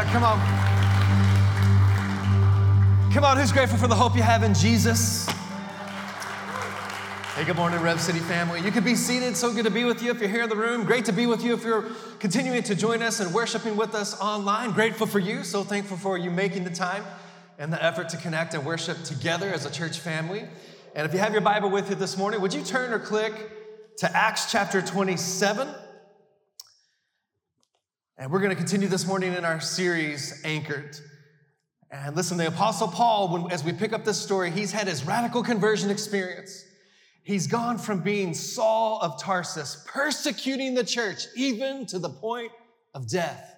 Uh, come on. Come on, who's grateful for the hope you have in Jesus? Hey, good morning, Rev City family. You can be seated. So good to be with you if you're here in the room. Great to be with you if you're continuing to join us and worshiping with us online. Grateful for you. So thankful for you making the time and the effort to connect and worship together as a church family. And if you have your Bible with you this morning, would you turn or click to Acts chapter 27? And we're going to continue this morning in our series, Anchored. And listen, the Apostle Paul, when, as we pick up this story, he's had his radical conversion experience. He's gone from being Saul of Tarsus, persecuting the church, even to the point of death.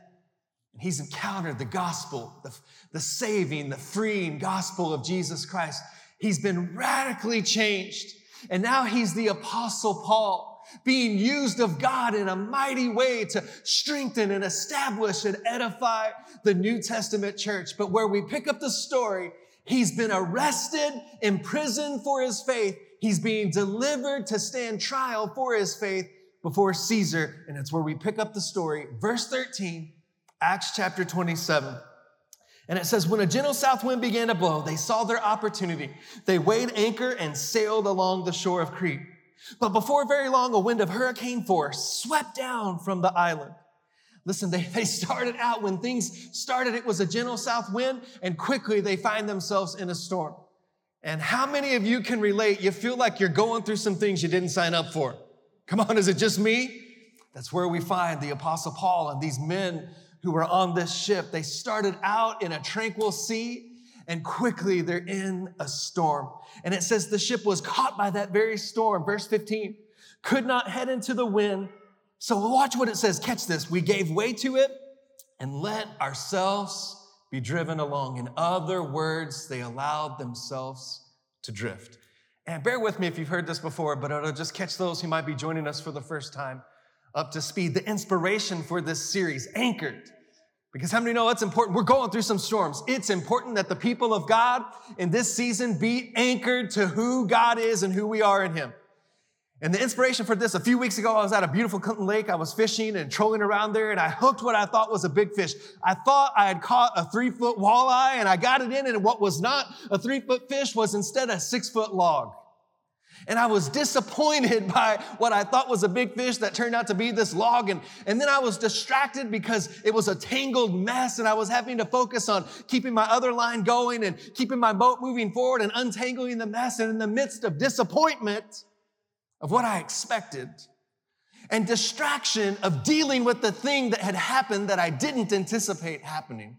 And he's encountered the gospel, the, the saving, the freeing gospel of Jesus Christ. He's been radically changed. And now he's the Apostle Paul being used of God in a mighty way to strengthen and establish and edify the New Testament church. But where we pick up the story, he's been arrested, imprisoned for his faith. He's being delivered to stand trial for his faith before Caesar. And it's where we pick up the story. Verse 13, Acts chapter 27. And it says, when a gentle south wind began to blow, they saw their opportunity. They weighed anchor and sailed along the shore of Crete. But before very long, a wind of hurricane force swept down from the island. Listen, they, they started out when things started, it was a gentle south wind, and quickly they find themselves in a storm. And how many of you can relate? You feel like you're going through some things you didn't sign up for. Come on, is it just me? That's where we find the Apostle Paul and these men who were on this ship. They started out in a tranquil sea and quickly they're in a storm. And it says the ship was caught by that very storm. Verse 15, could not head into the wind. So watch what it says. Catch this. We gave way to it and let ourselves be driven along. In other words, they allowed themselves to drift. And bear with me if you've heard this before, but it'll just catch those who might be joining us for the first time up to speed. The inspiration for this series, Anchored, because how many know it's important? We're going through some storms. It's important that the people of God in this season be anchored to who God is and who we are in Him. And the inspiration for this, a few weeks ago, I was at a beautiful Clinton Lake. I was fishing and trolling around there and I hooked what I thought was a big fish. I thought I had caught a three foot walleye and I got it in and what was not a three foot fish was instead a six foot log. And I was disappointed by what I thought was a big fish that turned out to be this log. And, and then I was distracted because it was a tangled mess and I was having to focus on keeping my other line going and keeping my boat moving forward and untangling the mess. And in the midst of disappointment of what I expected and distraction of dealing with the thing that had happened that I didn't anticipate happening,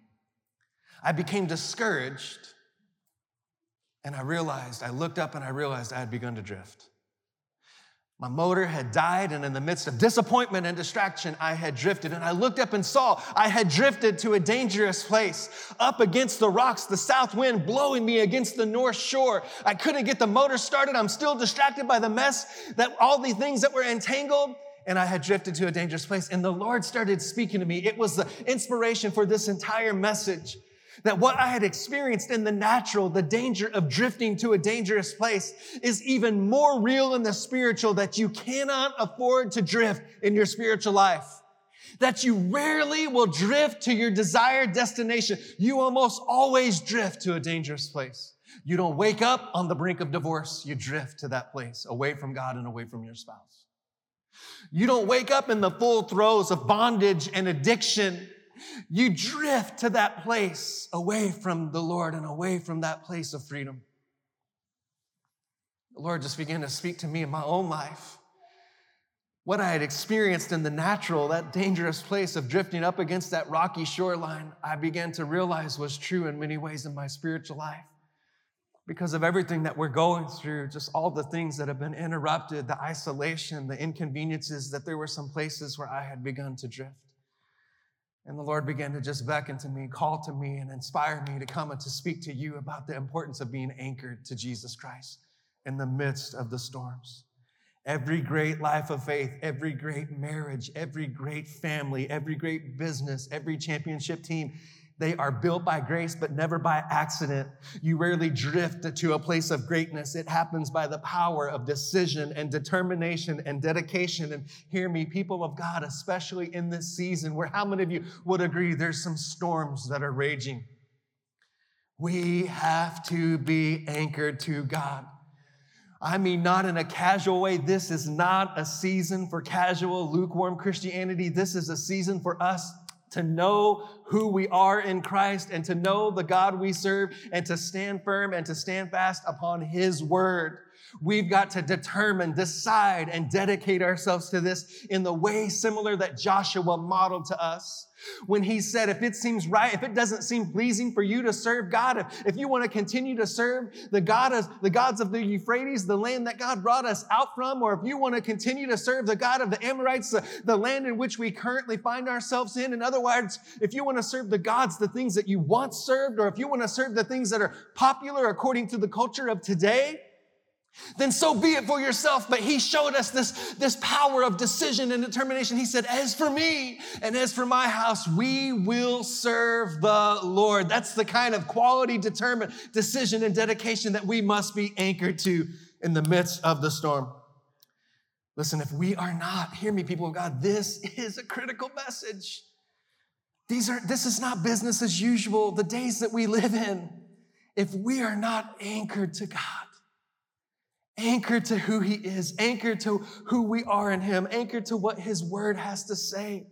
I became discouraged and I realized, I looked up and I realized I had begun to drift. My motor had died, and in the midst of disappointment and distraction, I had drifted. And I looked up and saw I had drifted to a dangerous place, up against the rocks, the south wind blowing me against the north shore. I couldn't get the motor started. I'm still distracted by the mess that all the things that were entangled. And I had drifted to a dangerous place. And the Lord started speaking to me. It was the inspiration for this entire message. That what I had experienced in the natural, the danger of drifting to a dangerous place, is even more real in the spiritual that you cannot afford to drift in your spiritual life. That you rarely will drift to your desired destination. You almost always drift to a dangerous place. You don't wake up on the brink of divorce. You drift to that place, away from God and away from your spouse. You don't wake up in the full throes of bondage and addiction you drift to that place away from the Lord and away from that place of freedom. The Lord just began to speak to me in my own life. What I had experienced in the natural, that dangerous place of drifting up against that rocky shoreline, I began to realize was true in many ways in my spiritual life. Because of everything that we're going through, just all the things that have been interrupted, the isolation, the inconveniences, that there were some places where I had begun to drift. And the Lord began to just beckon to me, call to me, and inspire me to come and to speak to you about the importance of being anchored to Jesus Christ in the midst of the storms. Every great life of faith, every great marriage, every great family, every great business, every championship team, They are built by grace, but never by accident. You rarely drift to a place of greatness. It happens by the power of decision and determination and dedication. And hear me, people of God, especially in this season where how many of you would agree there's some storms that are raging? We have to be anchored to God. I mean, not in a casual way. This is not a season for casual, lukewarm Christianity. This is a season for us to know who we are in Christ and to know the God we serve and to stand firm and to stand fast upon His word. We've got to determine, decide, and dedicate ourselves to this in the way similar that Joshua modeled to us. When he said, if it seems right, if it doesn't seem pleasing for you to serve God, if, if you want to continue to serve the God of the gods of the Euphrates, the land that God brought us out from, or if you want to continue to serve the God of the Amorites, the, the land in which we currently find ourselves in, in other words, if you want to serve the gods, the things that you once served, or if you want to serve the things that are popular according to the culture of today, then so be it for yourself. But he showed us this, this power of decision and determination. He said, As for me and as for my house, we will serve the Lord. That's the kind of quality, determined decision and dedication that we must be anchored to in the midst of the storm. Listen, if we are not, hear me, people of God, this is a critical message. These are, this is not business as usual, the days that we live in. If we are not anchored to God, anchored to who he is, anchored to who we are in him, anchored to what his word has to say,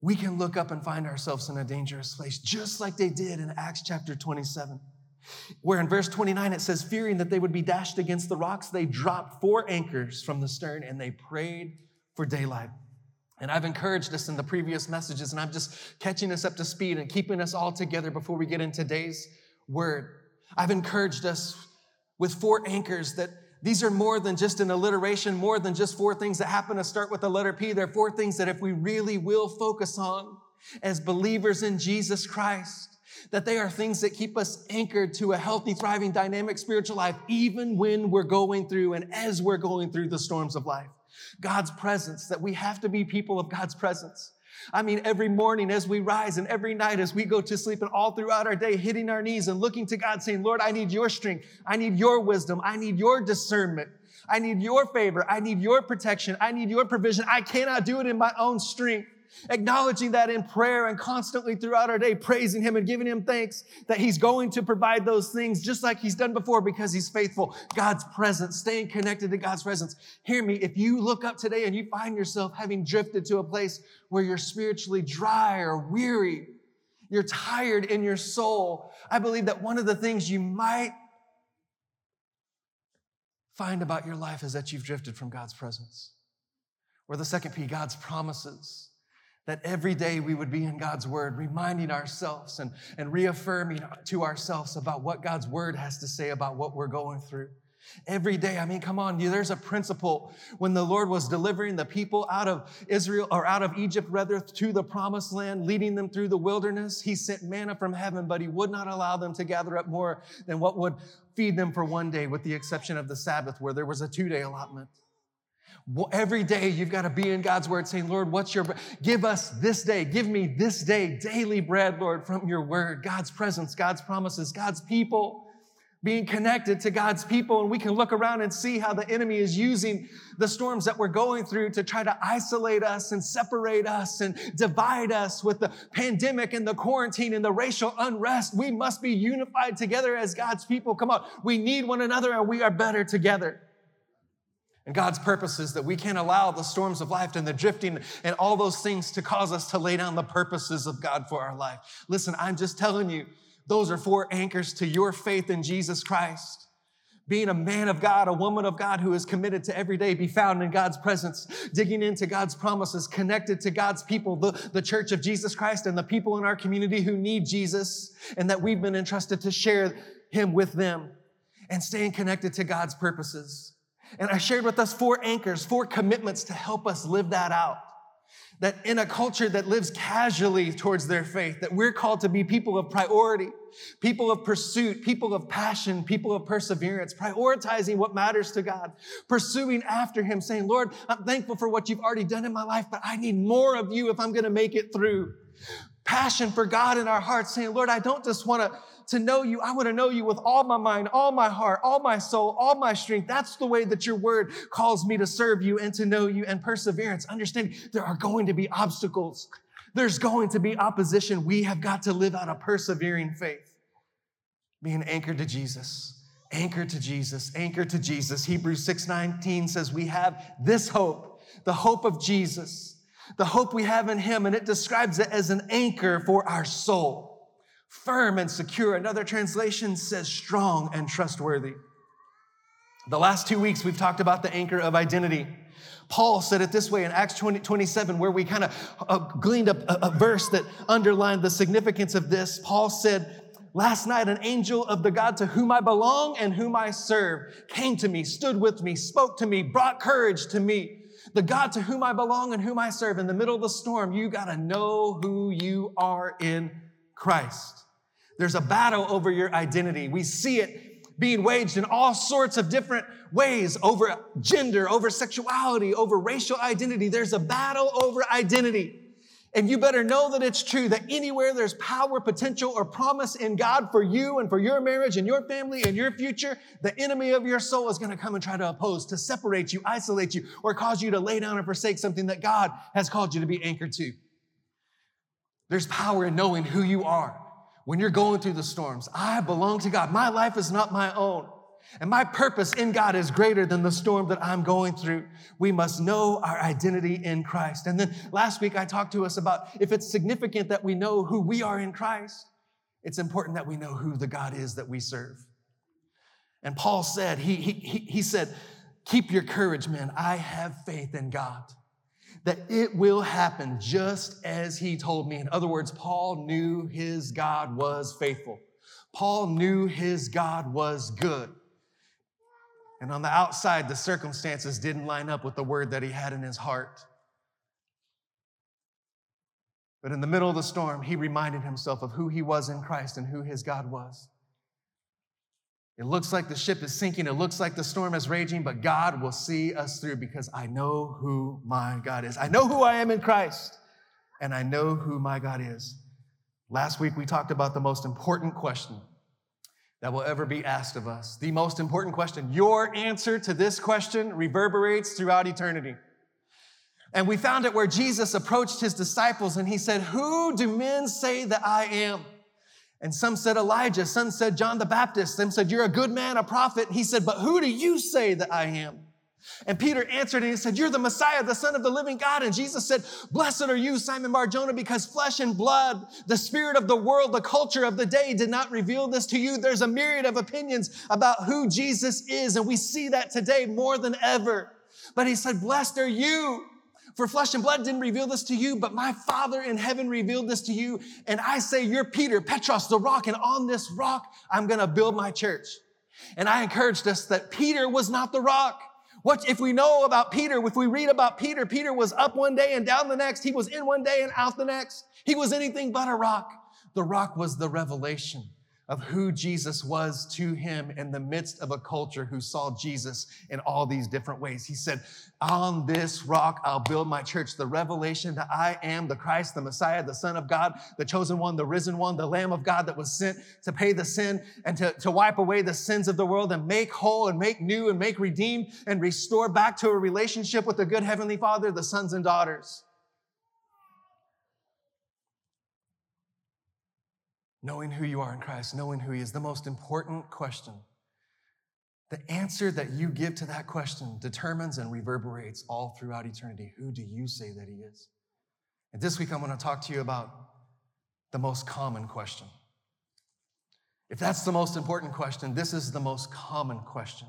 we can look up and find ourselves in a dangerous place, just like they did in Acts chapter 27. Where in verse 29 it says, fearing that they would be dashed against the rocks, they dropped four anchors from the stern and they prayed for daylight. And I've encouraged us in the previous messages, and I'm just catching us up to speed and keeping us all together before we get into today's word. I've encouraged us with four anchors that these are more than just an alliteration, more than just four things that happen to start with the letter P. They're four things that if we really will focus on as believers in Jesus Christ, that they are things that keep us anchored to a healthy, thriving, dynamic spiritual life, even when we're going through and as we're going through the storms of life. God's presence, that we have to be people of God's presence. I mean, every morning as we rise and every night as we go to sleep and all throughout our day, hitting our knees and looking to God saying, Lord, I need your strength. I need your wisdom. I need your discernment. I need your favor. I need your protection. I need your provision. I cannot do it in my own strength acknowledging that in prayer and constantly throughout our day, praising Him and giving Him thanks that He's going to provide those things just like He's done before because He's faithful. God's presence, staying connected to God's presence. Hear me, if you look up today and you find yourself having drifted to a place where you're spiritually dry or weary, you're tired in your soul, I believe that one of the things you might find about your life is that you've drifted from God's presence. Or the second P, God's promises that every day we would be in God's word, reminding ourselves and, and reaffirming to ourselves about what God's word has to say about what we're going through. Every day, I mean, come on, there's a principle. When the Lord was delivering the people out of Israel or out of Egypt, rather, to the promised land, leading them through the wilderness, He sent manna from heaven, but He would not allow them to gather up more than what would feed them for one day, with the exception of the Sabbath, where there was a two day allotment. Every day you've got to be in God's word saying, Lord, what's your, give us this day, give me this day daily bread, Lord, from your word, God's presence, God's promises, God's people, being connected to God's people. And we can look around and see how the enemy is using the storms that we're going through to try to isolate us and separate us and divide us with the pandemic and the quarantine and the racial unrest. We must be unified together as God's people. Come on. We need one another and we are better together. And God's purpose is that we can't allow the storms of life and the drifting and all those things to cause us to lay down the purposes of God for our life. Listen, I'm just telling you, those are four anchors to your faith in Jesus Christ. Being a man of God, a woman of God who is committed to every day be found in God's presence, digging into God's promises, connected to God's people, the, the church of Jesus Christ and the people in our community who need Jesus and that we've been entrusted to share him with them and staying connected to God's purposes. And I shared with us four anchors, four commitments to help us live that out. That in a culture that lives casually towards their faith, that we're called to be people of priority, people of pursuit, people of passion, people of perseverance, prioritizing what matters to God, pursuing after Him, saying, Lord, I'm thankful for what you've already done in my life, but I need more of you if I'm to make it through passion for God in our hearts, saying, Lord, I don't just want to, know you. I want to know you with all my mind, all my heart, all my soul, all my strength. That's the way that your word calls me to serve you and to know you and perseverance. Understanding there are going to be obstacles. There's going to be opposition. We have got to live out a persevering faith, being anchored to Jesus. Anchored to Jesus, anchored to Jesus. Hebrews 6:19 says we have this hope, the hope of Jesus the hope we have in Him, and it describes it as an anchor for our soul, firm and secure. Another translation says strong and trustworthy. The last two weeks, we've talked about the anchor of identity. Paul said it this way in Acts 20, 27, where we kind of uh, gleaned a, a verse that underlined the significance of this. Paul said, Last night, an angel of the God to whom I belong and whom I serve came to me, stood with me, spoke to me, brought courage to me the God to whom I belong and whom I serve. In the middle of the storm, you got to know who you are in Christ. There's a battle over your identity. We see it being waged in all sorts of different ways over gender, over sexuality, over racial identity. There's a battle over identity. And you better know that it's true that anywhere there's power, potential, or promise in God for you and for your marriage and your family and your future, the enemy of your soul is going to come and try to oppose, to separate you, isolate you, or cause you to lay down and forsake something that God has called you to be anchored to. There's power in knowing who you are when you're going through the storms. I belong to God. My life is not my own. And my purpose in God is greater than the storm that I'm going through. We must know our identity in Christ. And then last week I talked to us about if it's significant that we know who we are in Christ, it's important that we know who the God is that we serve. And Paul said, he, he, he said, keep your courage, man. I have faith in God that it will happen just as he told me. In other words, Paul knew his God was faithful. Paul knew his God was good. And on the outside, the circumstances didn't line up with the word that he had in his heart. But in the middle of the storm, he reminded himself of who he was in Christ and who his God was. It looks like the ship is sinking. It looks like the storm is raging, but God will see us through because I know who my God is. I know who I am in Christ, and I know who my God is. Last week, we talked about the most important question that will ever be asked of us. The most important question. Your answer to this question reverberates throughout eternity. And we found it where Jesus approached his disciples and he said, Who do men say that I am? And some said Elijah, some said John the Baptist, some said, You're a good man, a prophet. He said, But who do you say that I am? And Peter answered and he said, You're the Messiah, the Son of the living God. And Jesus said, Blessed are you, Simon Barjona, because flesh and blood, the spirit of the world, the culture of the day did not reveal this to you. There's a myriad of opinions about who Jesus is. And we see that today more than ever. But he said, Blessed are you. For flesh and blood didn't reveal this to you, but my Father in heaven revealed this to you. And I say, You're Peter, Petros, the rock, and on this rock, I'm to build my church. And I encouraged us that Peter was not the rock. What if we know about Peter? If we read about Peter, Peter was up one day and down the next. He was in one day and out the next. He was anything but a rock. The rock was the revelation of who Jesus was to him in the midst of a culture who saw Jesus in all these different ways. He said, On this rock I'll build my church. The revelation that I am the Christ, the Messiah, the Son of God, the chosen one, the risen one, the Lamb of God that was sent to pay the sin and to, to wipe away the sins of the world and make whole and make new and make redeemed and restore back to a relationship with the good Heavenly Father, the sons and daughters. Knowing who you are in Christ, knowing who He is, the most important question. The answer that you give to that question determines and reverberates all throughout eternity. Who do you say that He is? And this week, I'm going to talk to you about the most common question. If that's the most important question, this is the most common question.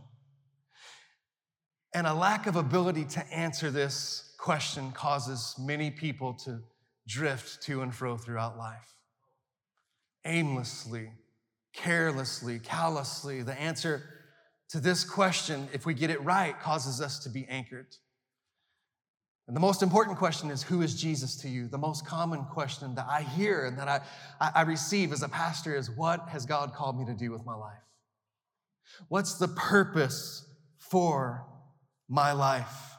And a lack of ability to answer this question causes many people to drift to and fro throughout life aimlessly, carelessly, callously. The answer to this question, if we get it right, causes us to be anchored. And the most important question is who is Jesus to you? The most common question that I hear and that I, I receive as a pastor is what has God called me to do with my life? What's the purpose for my life?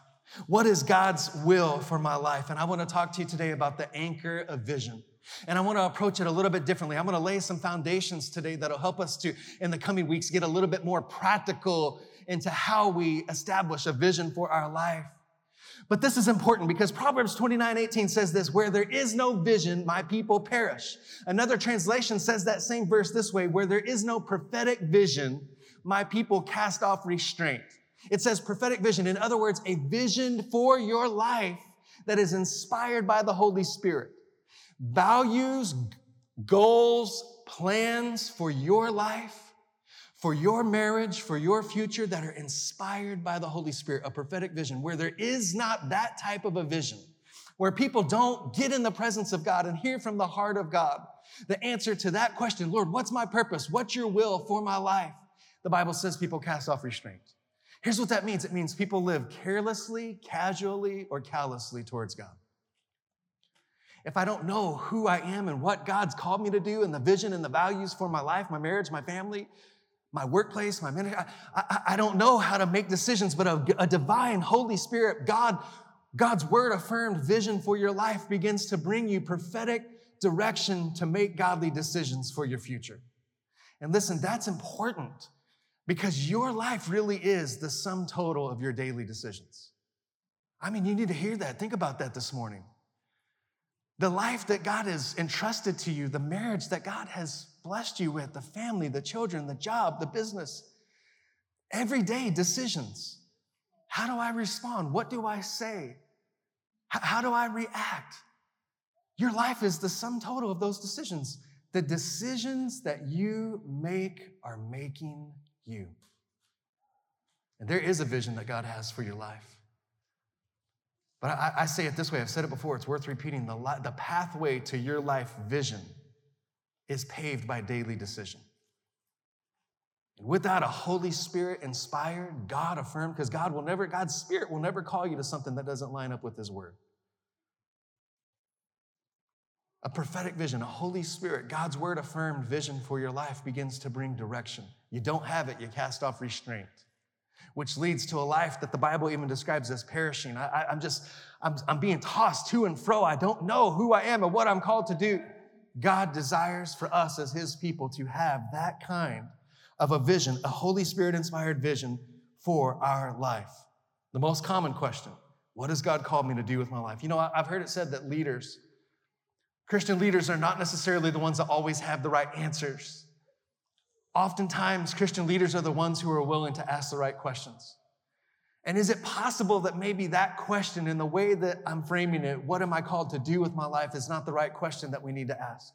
What is God's will for my life? And I want to talk to you today about the anchor of vision. And I want to approach it a little bit differently. I'm going to lay some foundations today that'll help us to, in the coming weeks, get a little bit more practical into how we establish a vision for our life. But this is important because Proverbs 29 18 says this where there is no vision, my people perish. Another translation says that same verse this way where there is no prophetic vision, my people cast off restraint. It says prophetic vision. In other words, a vision for your life that is inspired by the Holy Spirit. Values, goals, plans for your life, for your marriage, for your future that are inspired by the Holy Spirit, a prophetic vision. Where there is not that type of a vision, where people don't get in the presence of God and hear from the heart of God, the answer to that question, Lord, what's my purpose? What's your will for my life? The Bible says people cast off restraint. Here's what that means it means people live carelessly, casually, or callously towards God. If I don't know who I am and what God's called me to do and the vision and the values for my life, my marriage, my family, my workplace, my ministry, I, I, I don't know how to make decisions, but a, a divine Holy Spirit, God, God's word affirmed vision for your life begins to bring you prophetic direction to make godly decisions for your future. And listen, that's important because your life really is the sum total of your daily decisions. I mean, you need to hear that. Think about that this morning. The life that God has entrusted to you, the marriage that God has blessed you with, the family, the children, the job, the business, everyday decisions. How do I respond? What do I say? How do I react? Your life is the sum total of those decisions. The decisions that you make are making you. And there is a vision that God has for your life. But I, I say it this way I've said it before, it's worth repeating. The, the pathway to your life vision is paved by daily decision. Without a Holy Spirit inspired, God affirmed, because God will never, God's Spirit will never call you to something that doesn't line up with His Word. A prophetic vision, a Holy Spirit, God's Word affirmed vision for your life begins to bring direction. You don't have it, you cast off restraint, which leads to a life that the Bible even describes as perishing. I, am just, I'm, I'm being tossed to and fro. I don't know who I am and what I'm called to do. God desires for us as His people to have that kind of a vision, a Holy Spirit inspired vision for our life. The most common question What has God called me to do with my life? You know, I've heard it said that leaders, Christian leaders, are not necessarily the ones that always have the right answers. Oftentimes, Christian leaders are the ones who are willing to ask the right questions. And is it possible that maybe that question, in the way that I'm framing it, what am I called to do with my life, is not the right question that we need to ask?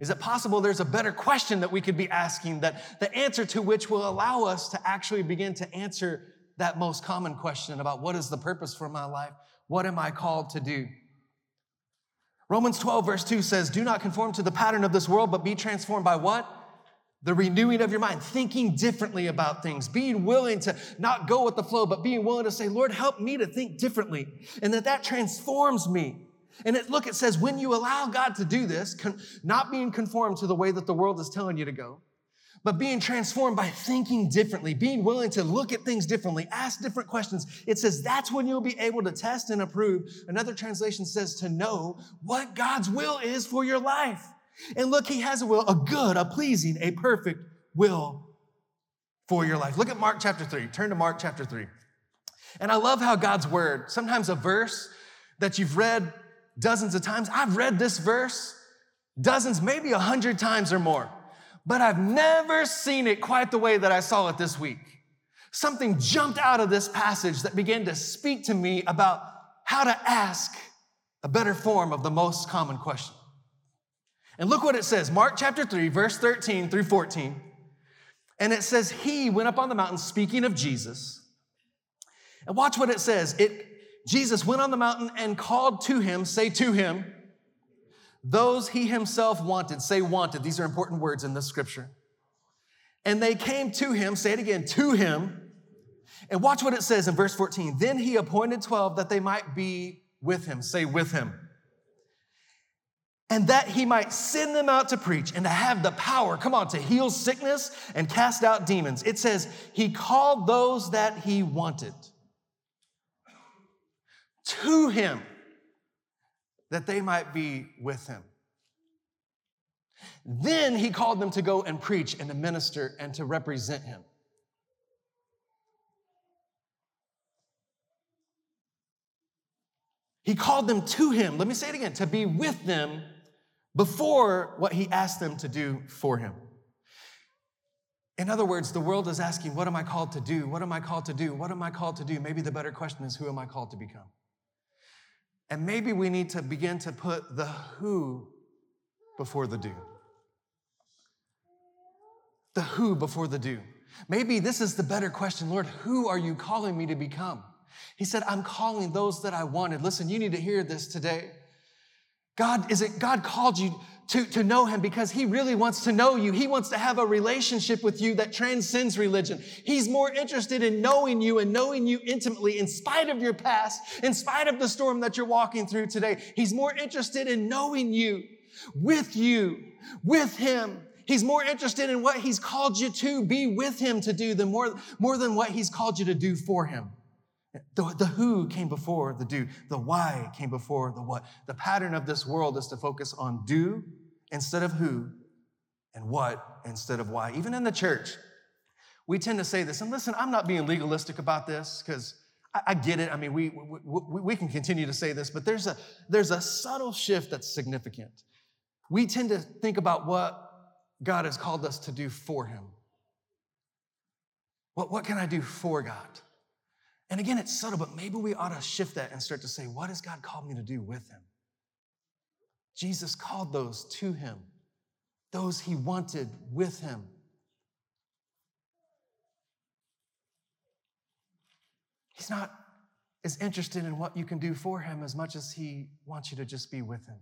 Is it possible there's a better question that we could be asking, that the answer to which will allow us to actually begin to answer that most common question about what is the purpose for my life? What am I called to do? Romans 12, verse 2 says, Do not conform to the pattern of this world, but be transformed by what? The renewing of your mind, thinking differently about things, being willing to not go with the flow, but being willing to say, Lord, help me to think differently. And that that transforms me. And it, look, it says, when you allow God to do this, con- not being conformed to the way that the world is telling you to go, but being transformed by thinking differently, being willing to look at things differently, ask different questions. It says that's when you'll be able to test and approve. Another translation says to know what God's will is for your life. And look, he has a will, a good, a pleasing, a perfect will for your life. Look at Mark chapter 3. Turn to Mark chapter 3. And I love how God's word, sometimes a verse that you've read dozens of times. I've read this verse dozens, maybe a hundred times or more, but I've never seen it quite the way that I saw it this week. Something jumped out of this passage that began to speak to me about how to ask a better form of the most common question. And look what it says Mark chapter 3, verse 13 through 14. And it says, He went up on the mountain speaking of Jesus. And watch what it says. It, Jesus went on the mountain and called to him, say to him, those he himself wanted. Say wanted. These are important words in this scripture. And they came to him, say it again, to him. And watch what it says in verse 14. Then he appointed 12 that they might be with him. Say with him and that he might send them out to preach and to have the power, come on, to heal sickness and cast out demons. It says, he called those that he wanted to him. that they might be with him. Then he called them to go and preach and to minister and to represent him. He called them to him, let me say it again, to be with them before what he asked them to do for him. In other words, the world is asking, What am I called to do? What am I called to do? What am I called to do? Maybe the better question is, Who am I called to become? And maybe we need to begin to put the who before the do. The who before the do. Maybe this is the better question Lord, who are you calling me to become? He said, I'm calling those that I wanted. Listen, you need to hear this today. God, is it God called you to, to know him because he really wants to know you. He wants to have a relationship with you that transcends religion. He's more interested in knowing you and knowing you intimately in spite of your past, in spite of the storm that you're walking through today. He's more interested in knowing you, with you, with him. He's more interested in what he's called you to be with him to do than more, more than what he's called you to do for him. The, the who came before the do. The why came before the what. The pattern of this world is to focus on do instead of who and what instead of why. Even in the church, we tend to say this. And listen, I'm not being legalistic about this because I, I, get it. I mean, we, we, we can continue to say this, but there's a, there's a subtle shift that's significant. We tend to think about what God has called us to do for Him. What, what can I do for God? And again, it's subtle, but maybe we ought to shift that and start to say, what has God called me to do with him? Jesus called those to him, those he wanted with him. He's not as interested in what you can do for him as much as he wants you to just be with him.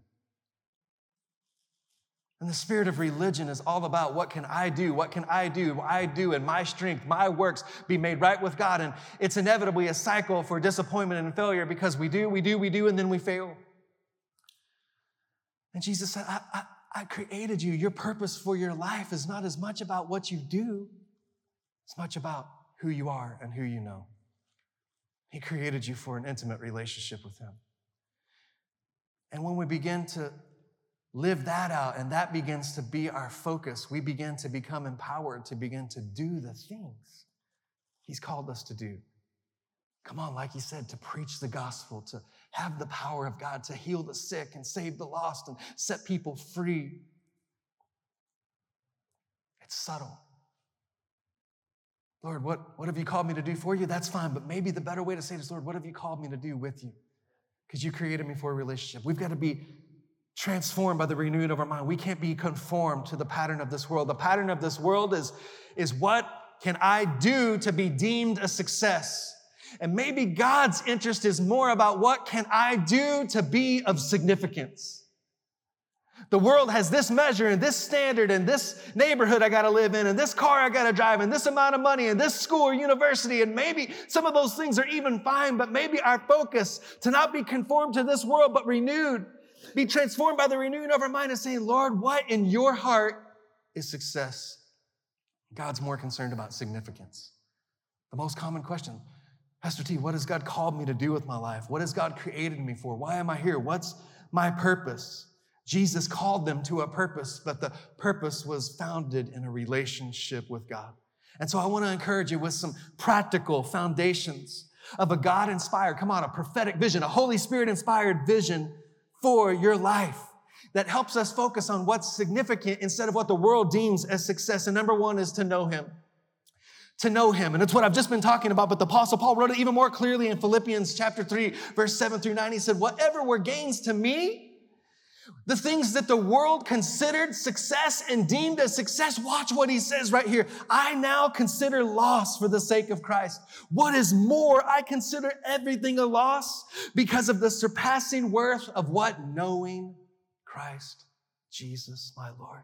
And the spirit of religion is all about what can I do? What can I do? I do, and my strength, my works be made right with God. And it's inevitably a cycle for disappointment and failure because we do, we do, we do, and then we fail. And Jesus said, I, I, I created you. Your purpose for your life is not as much about what you do, it's much about who you are and who you know. He created you for an intimate relationship with Him. And when we begin to live that out, and that begins to be our focus. We begin to become empowered to begin to do the things He's called us to do. Come on, like He said, to preach the gospel, to have the power of God, to heal the sick and save the lost and set people free. It's subtle. Lord, what, what have you called me to do for you? That's fine, but maybe the better way to say it is, Lord, what have you called me to do with you? Because you created me for a relationship. We've got to be transformed by the renewing of our mind. We can't be conformed to the pattern of this world. The pattern of this world is, is what can I do to be deemed a success? And maybe God's interest is more about what can I do to be of significance? The world has this measure and this standard and this neighborhood I got to live in and this car I got to drive and this amount of money and this school or university. And maybe some of those things are even fine, but maybe our focus to not be conformed to this world, but renewed be transformed by the renewing of our mind and say, Lord, what in your heart is success? God's more concerned about significance. The most common question, Pastor T, what has God called me to do with my life? What has God created me for? Why am I here? What's my purpose? Jesus called them to a purpose, but the purpose was founded in a relationship with God. And so I want to encourage you with some practical foundations of a God inspired, come on, a prophetic vision, a Holy Spirit inspired vision for your life that helps us focus on what's significant instead of what the world deems as success. And number one is to know Him. To know Him. And it's what I've just been talking about, but the Apostle Paul wrote it even more clearly in Philippians chapter 3, verse 7 through 9. He said, Whatever were gains to me, the things that the world considered success and deemed as success, watch what he says right here. I now consider loss for the sake of Christ. What is more, I consider everything a loss because of the surpassing worth of what? Knowing Christ Jesus, my Lord.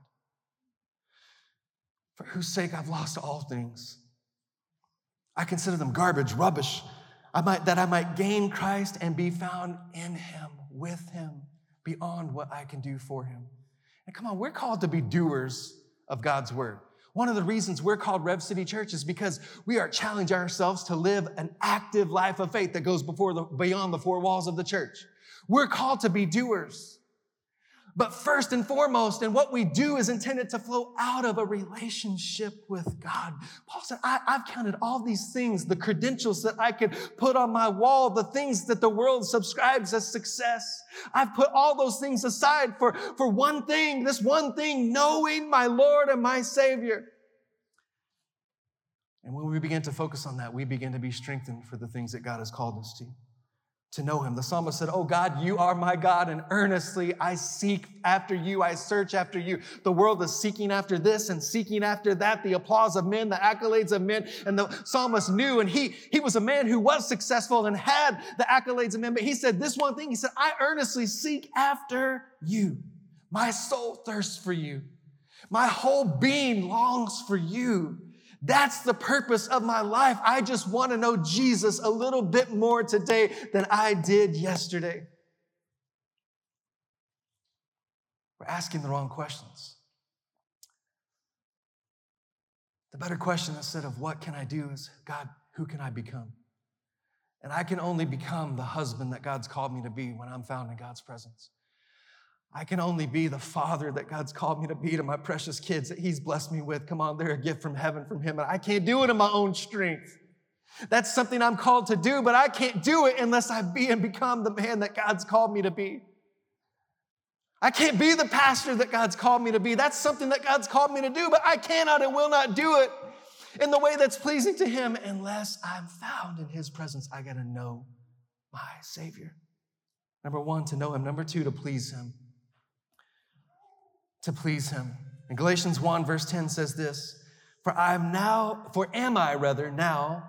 For whose sake I've lost all things. I consider them garbage, rubbish, I might, that I might gain Christ and be found in him, with him beyond what I can do for him. And come on, we're called to be doers of God's word. One of the reasons we're called Rev City Church is because we are challenging ourselves to live an active life of faith that goes before the, beyond the four walls of the church. We're called to be doers. But first and foremost, and what we do is intended to flow out of a relationship with God. Paul said, I, have counted all these things, the credentials that I could put on my wall, the things that the world subscribes as success. I've put all those things aside for, for one thing, this one thing, knowing my Lord and my Savior. And when we begin to focus on that, we begin to be strengthened for the things that God has called us to to know him. The psalmist said, Oh God, you are my God, and earnestly I seek after you, I search after you. The world is seeking after this and seeking after that, the applause of men, the accolades of men. And the psalmist knew, and he, he was a man who was successful and had the accolades of men, but he said this one thing, he said, I earnestly seek after you. My soul thirsts for you. My whole being longs for you. That's the purpose of my life. I just want to know Jesus a little bit more today than I did yesterday. We're asking the wrong questions. The better question instead of what can I do is God, who can I become? And I can only become the husband that God's called me to be when I'm found in God's presence. I can only be the father that God's called me to be to my precious kids that He's blessed me with. Come on, they're a gift from heaven from Him, and I can't do it in my own strength. That's something I'm called to do, but I can't do it unless I be and become the man that God's called me to be. I can't be the pastor that God's called me to be. That's something that God's called me to do, but I cannot and will not do it in the way that's pleasing to Him unless I'm found in His presence. I got to know my Savior. Number one, to know Him. Number two, to please Him to please him. In Galatians 1, verse 10 says this For I am now, for am I rather now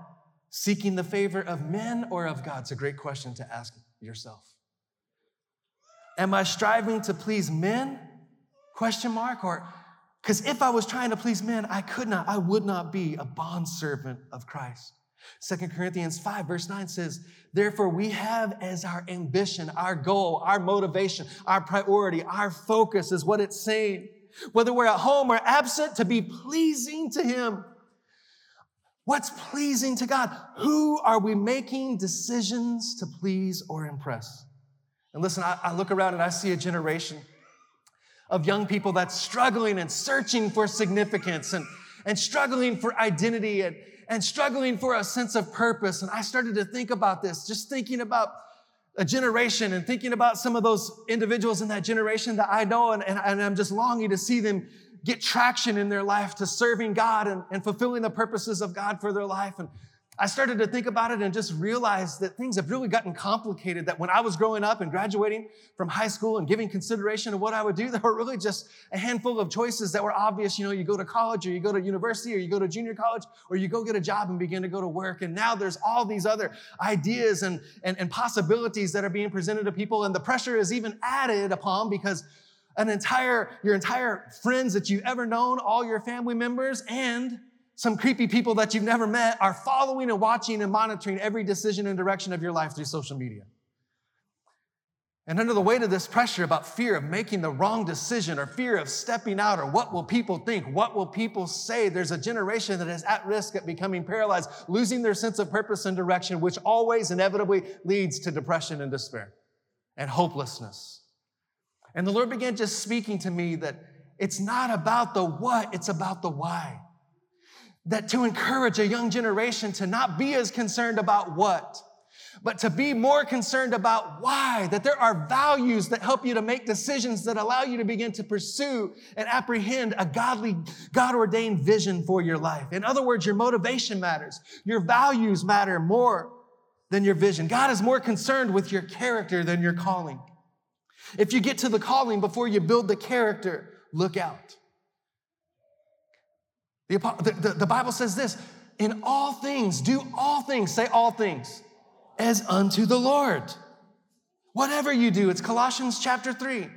seeking the favor of men or of God? It's a great question to ask yourself. Am I striving to please men? Question mark. Or because if I was trying to please men, I could not, I would not be a bondservant of Christ. Second Corinthians 5, verse 9 says, Therefore, we have as our ambition, our goal, our motivation, our priority, our focus is what it's saying. Whether we're at home or absent, to be pleasing to Him. What's pleasing to God? Who are we making decisions to please or impress? And listen, I, I look around and I see a generation of young people that's struggling and searching for significance and, and struggling for identity and, and struggling for a sense of purpose. And I started to think about this, just thinking about a generation and thinking about some of those individuals in that generation that I know, and, and, and I'm just longing to see them get traction in their life to serving God and, and fulfilling the purposes of God for their life. And I started to think about it and just realized that things have really gotten complicated. That when I was growing up and graduating from high school and giving consideration to what I would do, there were really just a handful of choices that were obvious. You know, you go to college or you go to university or you go to junior college or you go get a job and begin to go to work. And now there's all these other ideas and, and, and possibilities that are being presented to people. And the pressure is even added upon because an entire, your entire friends that you've ever known, all your family members, and some creepy people that you've never met are following and watching and monitoring every decision and direction of your life through social media. And under the weight of this pressure about fear of making the wrong decision or fear of stepping out or what will people think, what will people say, there's a generation that is at risk of becoming paralyzed, losing their sense of purpose and direction, which always inevitably leads to depression and despair and hopelessness. And the Lord began just speaking to me that it's not about the what, it's about the why that to encourage a young generation to not be as concerned about what, but to be more concerned about why, that there are values that help you to make decisions that allow you to begin to pursue and apprehend a godly, God ordained vision for your life. In other words, your motivation matters. Your values matter more than your vision. God is more concerned with your character than your calling. If you get to the calling before you build the character, look out. The, the, the Bible says this in all things, do all things, say all things, as unto the Lord. Whatever you do, it's Colossians chapter 3.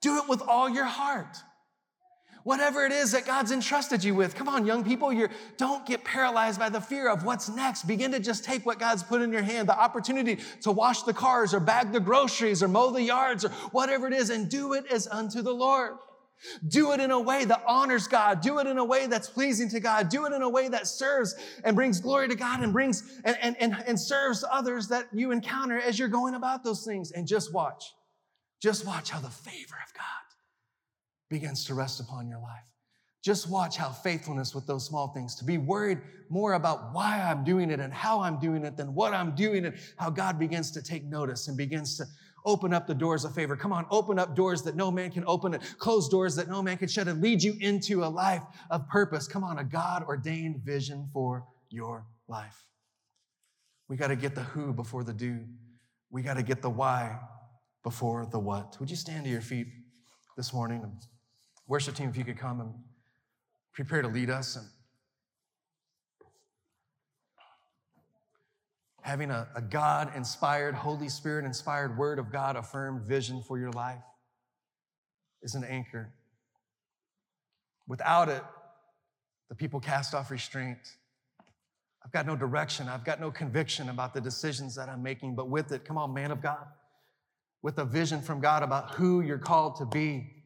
Do it with all your heart. Whatever it is that God's entrusted you with. Come on, young people, you don't get paralyzed by the fear of what's next. Begin to just take what God's put in your hand, the opportunity to wash the cars or bag the groceries or mow the yards or whatever it is, and do it as unto the Lord. Do it in a way that honors God. Do it in a way that's pleasing to God. Do it in a way that serves and brings glory to God and brings and, and, and, and serves others that you encounter as you're going about those things. And just watch. Just watch how the favor of God begins to rest upon your life. Just watch how faithfulness with those small things, to be worried more about why I'm doing it and how I'm doing it than what I'm doing and how God begins to take notice and begins to Open up the doors of favor. Come on, open up doors that no man can open and close doors that no man can shut and lead you into a life of purpose. Come on, a God ordained vision for your life. We got to get the who before the do. We got to get the why before the what. Would you stand to your feet this morning? Worship team, if you could come and prepare to lead us. And having a, a God inspired, Holy Spirit inspired Word of God affirmed vision for your life is an anchor. Without it, the people cast off restraint. I've got no direction. I've got no conviction about the decisions that I'm making, but with it, come on, man of God, with a vision from God about who you're called to be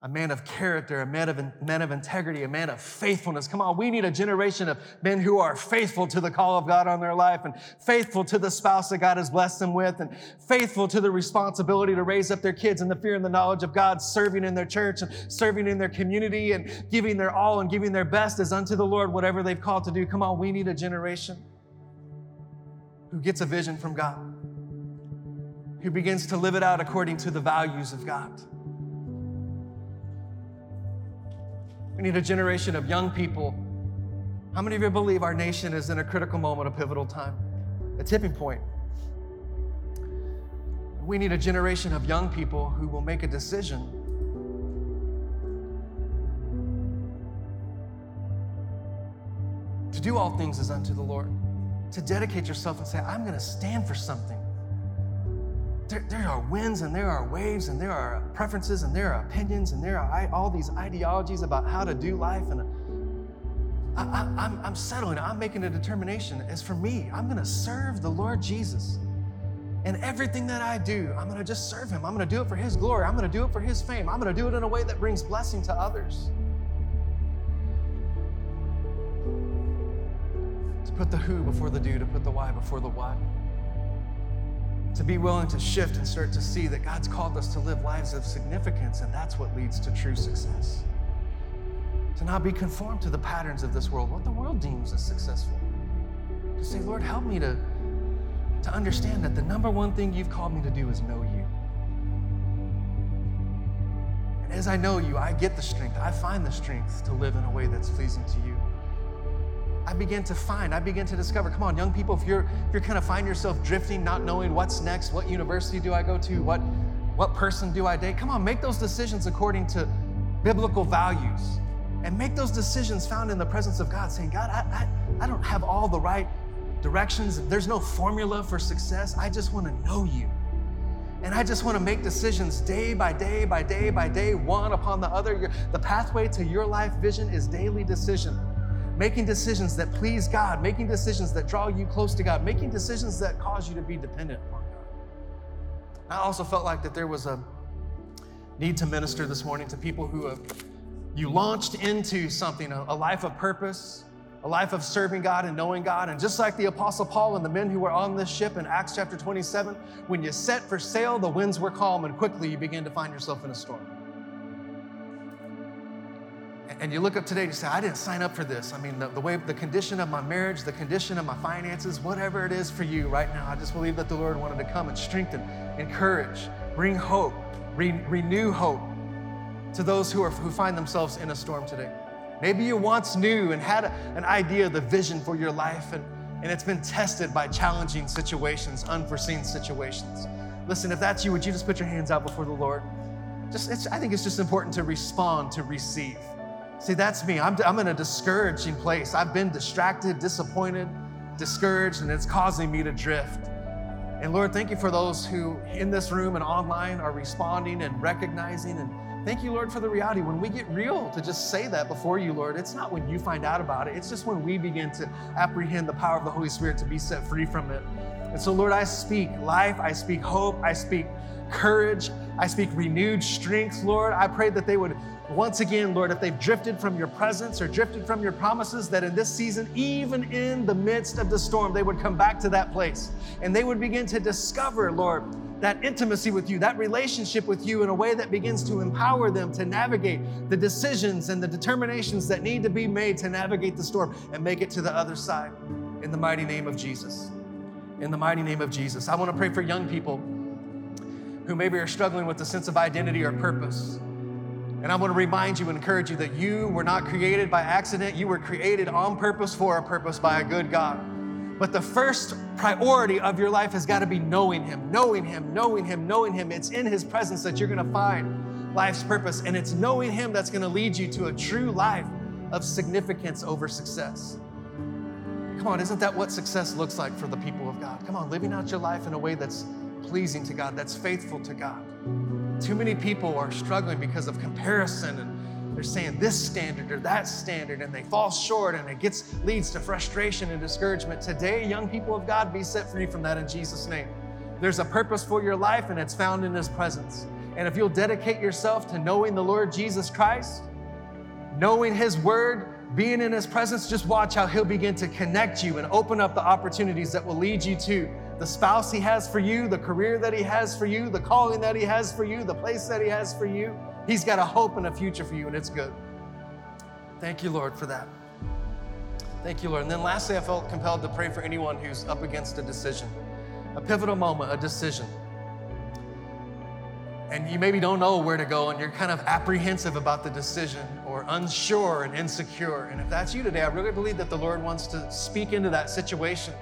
a man of character, a man of, man of integrity, a man of faithfulness. Come on, we need a generation of men who are faithful to the call of God on their life and faithful to the spouse that God has blessed them with and faithful to the responsibility to raise up their kids in the fear and the knowledge of God, serving in their church and serving in their community and giving their all and giving their best as unto the Lord, whatever they've called to do. Come on, we need a generation who gets a vision from God, who begins to live it out according to the values of God. We need a generation of young people. How many of you believe our nation is in a critical moment, a pivotal time, a tipping point? We need a generation of young people who will make a decision to do all things as unto the Lord, to dedicate yourself and say, I'm going to stand for something. There, there, are winds and there are waves and there are preferences and there are opinions and there are all these ideologies about how to do life. And I, I, I'm, I'm settling, I'm making a determination. As for me, I'm going to serve the Lord Jesus. And everything that I do, I'm going to just serve Him. I'm going to do it for His glory. I'm going to do it for His fame. I'm going to do it in a way that brings blessing to others. To put the who before the do, to put the why before the what to be willing to shift and start to see that God's called us to live lives of significance, and that's what leads to true success. To not be conformed to the patterns of this world, what the world deems as successful. To say, Lord, help me to, to understand that the number one thing you've called me to do is know you. And as I know you, I get the strength, I find the strength to live in a way that's pleasing to you. I begin to find, I begin to discover. Come on, young people, if you're if you're kind of find yourself drifting, not knowing what's next, what university do I go to, what what person do I date? Come on, make those decisions according to biblical values. And make those decisions found in the presence of God, saying, God, I, I, I don't have all the right directions. There's no formula for success. I just want to know you. And I just want to make decisions day by day by day by day, one upon the other. The pathway to your life vision is daily decision making decisions that please God, making decisions that draw you close to God, making decisions that cause you to be dependent upon God. I also felt like that there was a need to minister this morning to people who have you launched into something, a, a life of purpose, a life of serving God and knowing God. And just like the Apostle Paul and the men who were on this ship in Acts chapter 27, when you set for sail, the winds were calm, and quickly you begin to find yourself in a storm and you look up today and you say, I didn't sign up for this. I mean, the, the, way, the condition of my marriage, the condition of my finances, whatever it is for you right now, I just believe that the Lord wanted to come and strengthen, encourage, bring hope, re- renew hope to those who, are, who find themselves in a storm today. Maybe you once knew and had a, an idea, of the vision for your life, and, and it's been tested by challenging situations, unforeseen situations. Listen, if that's you, would you just put your hands out before the Lord? Just, I think it's just important to respond, to receive. See, that's me. I'm, I'm in a discouraging place. I've been distracted, disappointed, discouraged, and it's causing me to drift. And Lord, thank you for those who in this room and online are responding and recognizing. And thank you, Lord, for the reality. When we get real to just say that before you, Lord, it's not when you find out about it, it's just when we begin to apprehend the power of the Holy Spirit to be set free from it. And so, Lord, I speak life, I speak hope, I speak courage, I speak renewed strength, Lord. I pray that they would once again, Lord, if they've drifted from your presence or drifted from your promises, that in this season, even in the midst of the storm, they would come back to that place and they would begin to discover, Lord, that intimacy with you, that relationship with you in a way that begins to empower them to navigate the decisions and the determinations that need to be made to navigate the storm and make it to the other side. In the mighty name of Jesus. In the mighty name of Jesus. I want to pray for young people who maybe are struggling with a sense of identity or purpose. And I want to remind you and encourage you that you were not created by accident. You were created on purpose for a purpose by a good God. But the first priority of your life has got to be knowing Him, knowing Him, knowing Him, knowing Him. It's in His presence that you're going to find life's purpose. And it's knowing Him that's going to lead you to a true life of significance over success. Come on, isn't that what success looks like for the people of God? Come on, living out your life in a way that's pleasing to God, that's faithful to God. Too many people are struggling because of comparison and they're saying this standard or that standard and they fall short and it gets leads to frustration and discouragement. Today, young people of God, be set free from that in Jesus' name. There's a purpose for your life and it's found in his presence. And if you'll dedicate yourself to knowing the Lord Jesus Christ, knowing his word, being in his presence, just watch how he'll begin to connect you and open up the opportunities that will lead you to the spouse He has for you, the career that He has for you, the calling that He has for you, the place that He has for you. He's got a hope and a future for you, and it's good. Thank you, Lord, for that. Thank you, Lord. And then lastly, I felt compelled to pray for anyone who's up against a decision, a pivotal moment, a decision. And you maybe don't know where to go and you're kind of apprehensive about the decision or unsure and insecure. And if that's you today, I really believe that the Lord wants to speak into that situation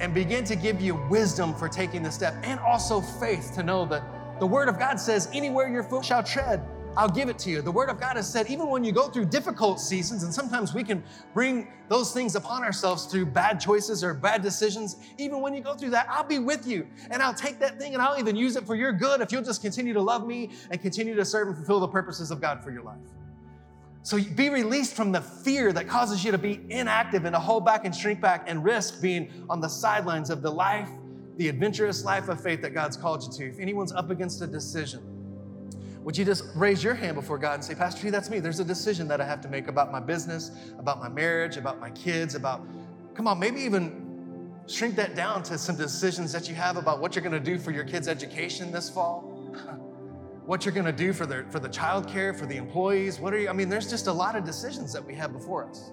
and begin to give you wisdom for taking the step and also faith to know that the Word of God says, anywhere your foot shall tread, I'll give it to you. The Word of God has said, even when you go through difficult seasons, and sometimes we can bring those things upon ourselves through bad choices or bad decisions, even when you go through that, I'll be with you. And I'll take that thing and I'll even use it for your good if you'll just continue to love me and continue to serve and fulfill the purposes of God for your life. So be released from the fear that causes you to be inactive and to hold back and shrink back and risk being on the sidelines of the life, the adventurous life of faith that God's called you to. If anyone's up against a decision, would you just raise your hand before God and say, Pastor that's me. There's a decision that I have to make about my business, about my marriage, about my kids, about, come on, maybe even shrink that down to some decisions that you have about what you're going to do for your kids' education this fall what you're going to do for the for the child care, for the employees. What are you? I mean, there's just a lot of decisions that we have before us.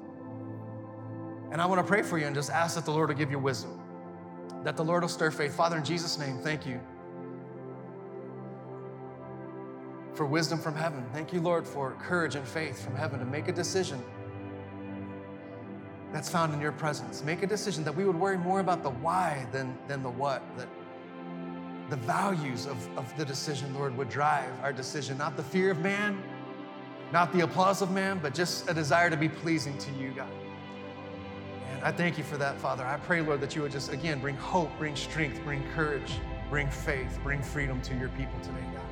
And I want to pray for you and just ask that the Lord will give you wisdom, that the Lord will stir faith. Father, in Jesus' name, thank you for wisdom from heaven. Thank you, Lord, for courage and faith from heaven to make a decision that's found in your presence. Make a decision that we would worry more about the why than, than the what, that the values of, of the decision, Lord, would drive our decision, not the fear of man, not the applause of man, but just a desire to be pleasing to you, God. And I thank you for that, Father. I pray, Lord, that you would just, again, bring hope, bring strength, bring courage, bring faith, bring freedom to your people today, God.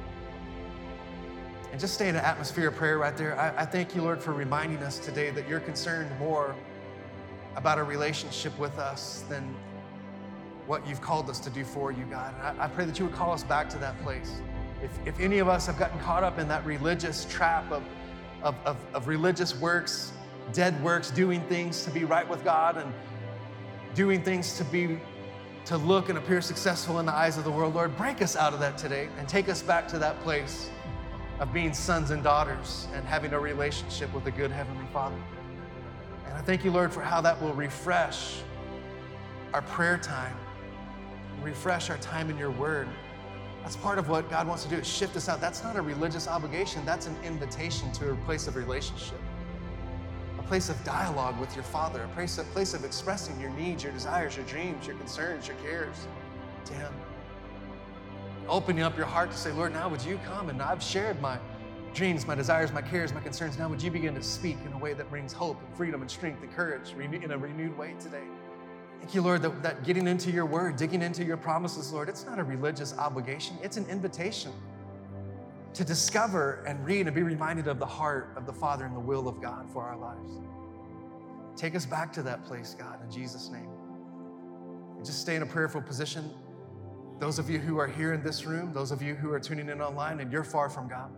And just stay in an atmosphere of prayer right there. I, I thank you, Lord, for reminding us today that you're concerned more about a relationship with us than what you've called us to do for you, God. And I, I pray that you would call us back to that place. If, if any of us have gotten caught up in that religious trap of, of, of, of religious works, dead works, doing things to be right with God and doing things to be to look and appear successful in the eyes of the world, Lord, break us out of that today and take us back to that place of being sons and daughters and having a relationship with a good Heavenly Father. And I thank you, Lord, for how that will refresh our prayer time refresh our time in your word. That's part of what God wants to do is shift us out. That's not a religious obligation, that's an invitation to a place of relationship, a place of dialogue with your Father, a place, a place of expressing your needs, your desires, your dreams, your concerns, your cares to Him. Opening up your heart to say, Lord, now would you come? And I've shared my dreams, my desires, my cares, my concerns. Now would you begin to speak in a way that brings hope and freedom and strength and courage in a renewed way today? Thank you, Lord, that, that getting into your word, digging into your promises, Lord, it's not a religious obligation, it's an invitation to discover and read and be reminded of the heart of the Father and the will of God for our lives. Take us back to that place, God, in Jesus' name. And just stay in a prayerful position. Those of you who are here in this room, those of you who are tuning in online, and you're far from God.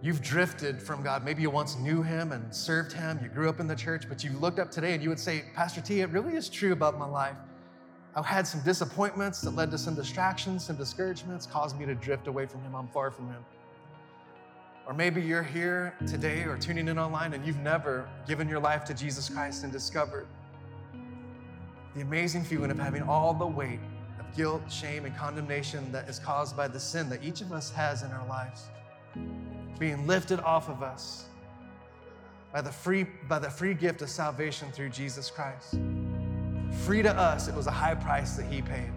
You've drifted from God. Maybe you once knew Him and served Him. You grew up in the church, but you looked up today and you would say, Pastor T, it really is true about my life. I've had some disappointments that led to some distractions, some discouragements, caused me to drift away from Him. I'm far from Him. Or maybe you're here today or tuning in online and you've never given your life to Jesus Christ and discovered the amazing feeling of having all the weight of guilt, shame, and condemnation that is caused by the sin that each of us has in our lives being lifted off of us by the free, by the free gift of salvation through Jesus Christ. Free to us, it was a high price that He paid.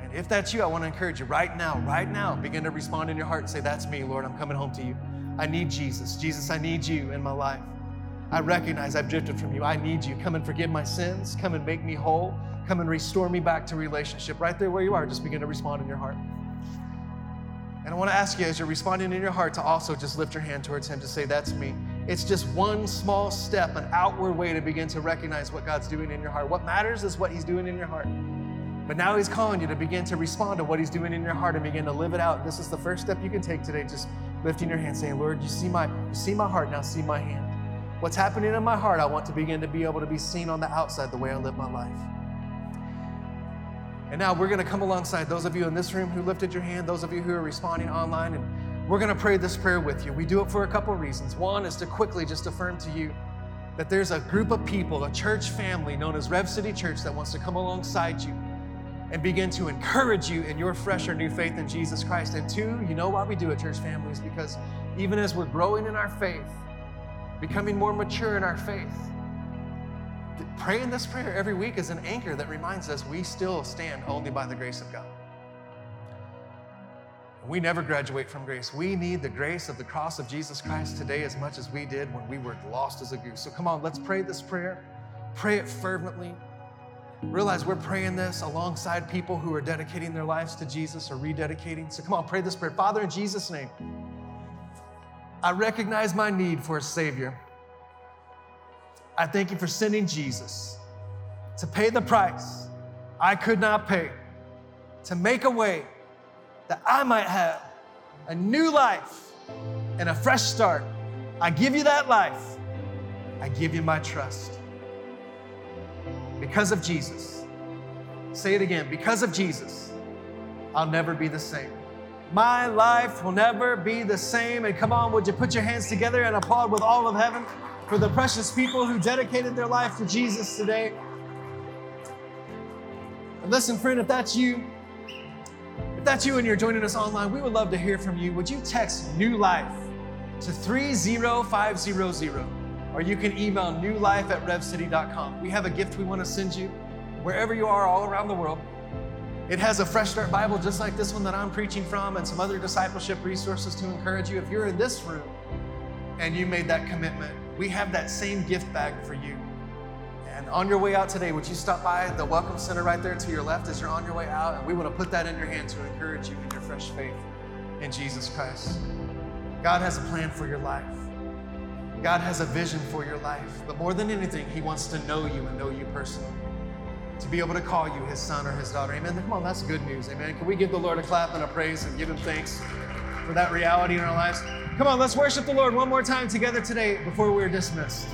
And if that's you, I want to encourage you right now, right now, begin to respond in your heart and say, That's me, Lord, I'm coming home to you. I need Jesus. Jesus, I need you in my life. I recognize I've drifted from you. I need you. Come and forgive my sins. Come and make me whole. Come and restore me back to relationship. Right there where you are, just begin to respond in your heart. And I want to ask you, as you're responding in your heart, to also just lift your hand towards Him to say, That's me. It's just one small step, an outward way to begin to recognize what God's doing in your heart. What matters is what He's doing in your heart. But now He's calling you to begin to respond to what He's doing in your heart and begin to live it out. This is the first step you can take today, just lifting your hand, saying, Lord, you see my, you see my heart, now see my hand. What's happening in my heart, I want to begin to be able to be seen on the outside the way I live my life. And now we're going to come alongside those of you in this room who lifted your hand, those of you who are responding online, and we're going to pray this prayer with you. We do it for a couple reasons. One is to quickly just affirm to you that there's a group of people, a church family known as Rev City Church, that wants to come alongside you and begin to encourage you in your fresh or new faith in Jesus Christ. And two, you know why we do it, church families, because even as we're growing in our faith, becoming more mature in our faith, praying this prayer every week is an anchor that reminds us we still stand only by the grace of God. We never graduate from grace. We need the grace of the cross of Jesus Christ today as much as we did when we were lost as a goose. So come on, let's pray this prayer. Pray it fervently. Realize we're praying this alongside people who are dedicating their lives to Jesus or rededicating. So come on, pray this prayer. Father, in Jesus' name, I recognize my need for a Savior. I thank you for sending Jesus to pay the price I could not pay, to make a way that I might have a new life and a fresh start. I give you that life. I give you my trust. Because of Jesus. Say it again. Because of Jesus, I'll never be the same. My life will never be the same. And come on, would you put your hands together and applaud with all of heaven? For the precious people who dedicated their life to Jesus today. And listen, friend, if that's you, if that's you and you're joining us online, we would love to hear from you. Would you text New Life to 30500? Or you can email newlife at revcity.com. We have a gift we want to send you wherever you are all around the world. It has a Fresh Start Bible just like this one that I'm preaching from and some other discipleship resources to encourage you. If you're in this room and you made that commitment, we have that same gift bag for you. And on your way out today, would you stop by the Welcome Center right there to your left as you're on your way out? And we want to put that in your hand to encourage you in your fresh faith in Jesus Christ. God has a plan for your life. God has a vision for your life. But more than anything, He wants to know you and know you personally. To be able to call you His son or His daughter. Amen. Come on, that's good news. Amen. Can we give the Lord a clap and a praise and give Him thanks for that reality in our lives? Come on, let's worship the Lord one more time together today before we're dismissed.